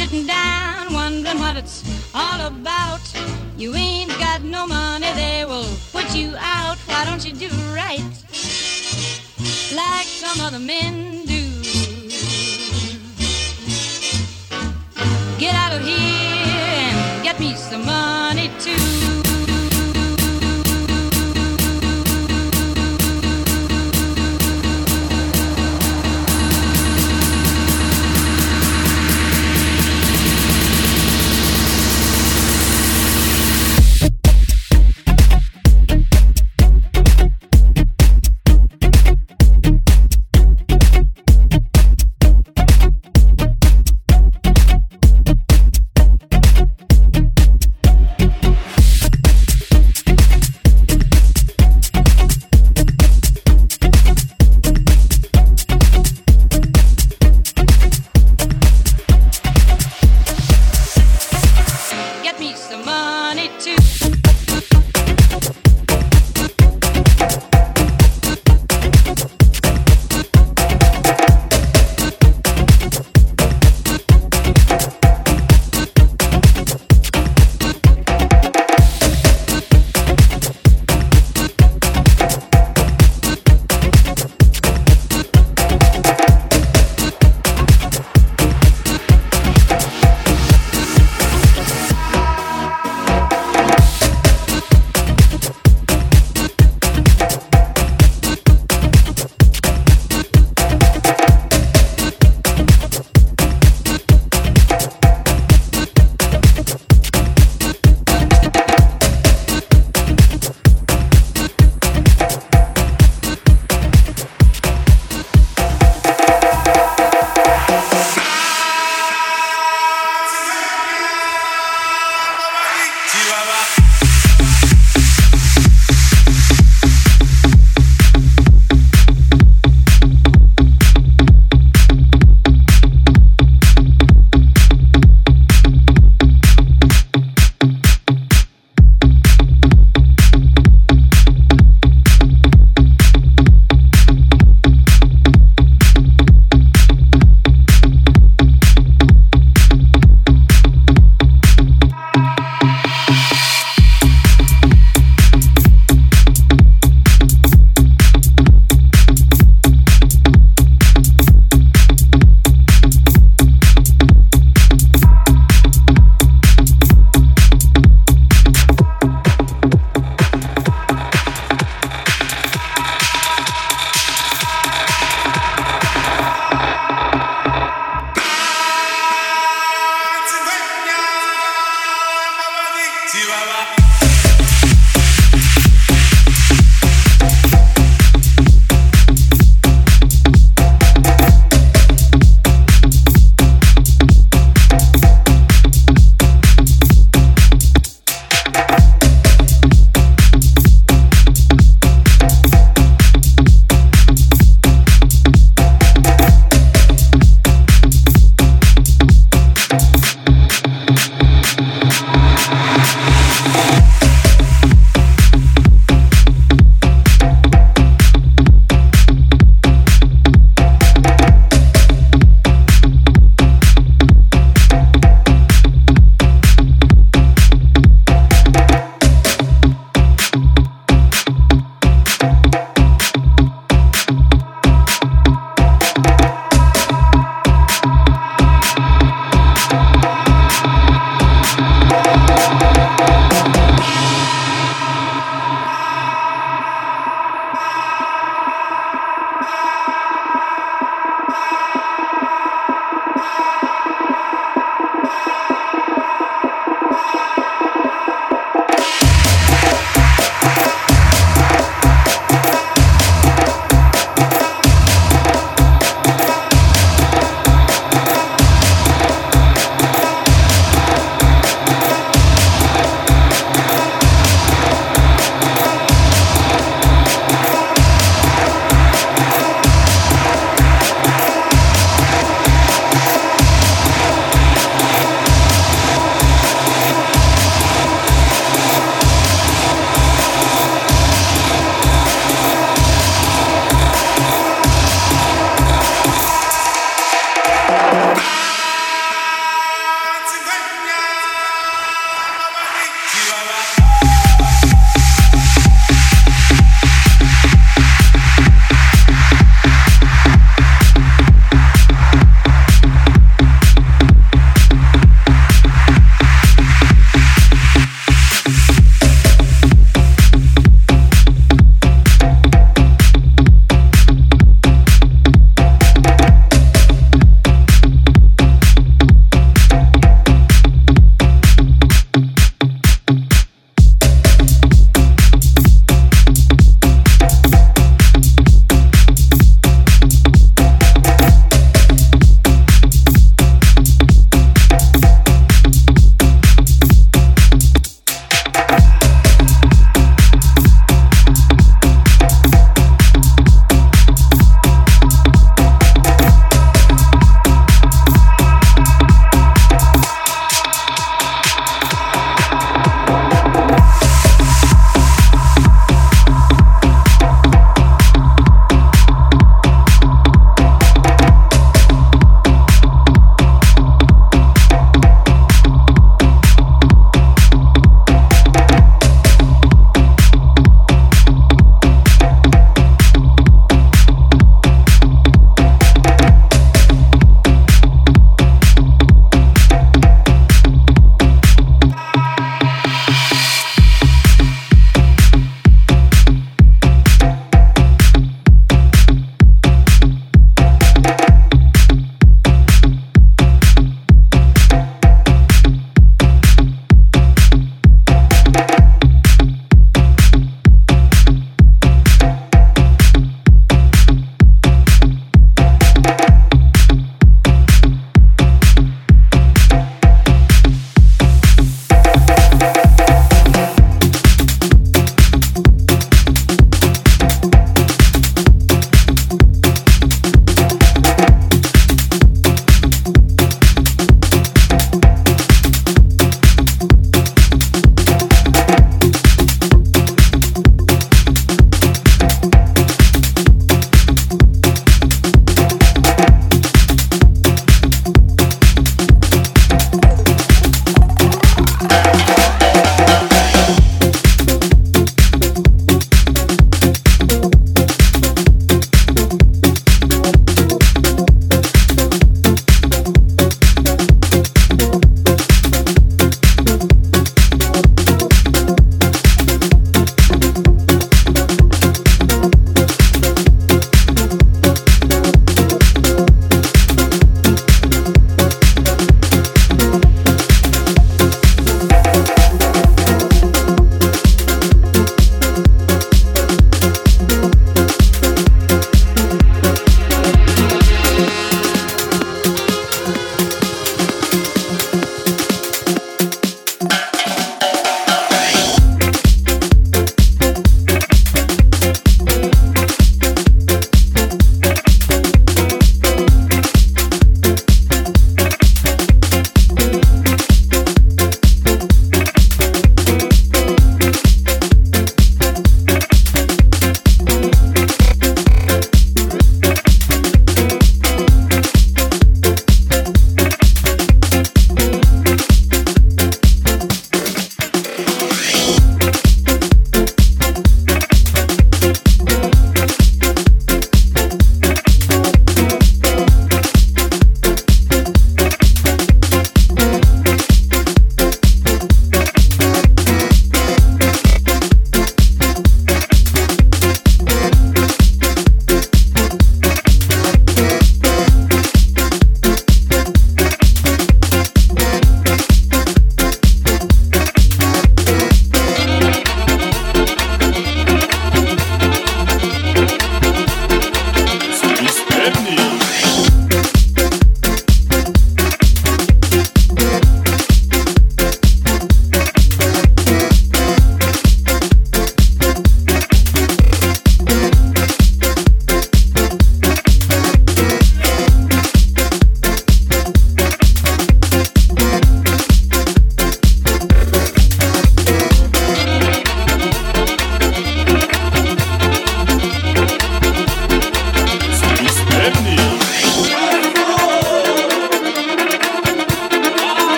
sitting down wondering what it's all about. You ain't got no money, they will put you out. Why don't you do right like some other men do? Get out of here and get me some money too.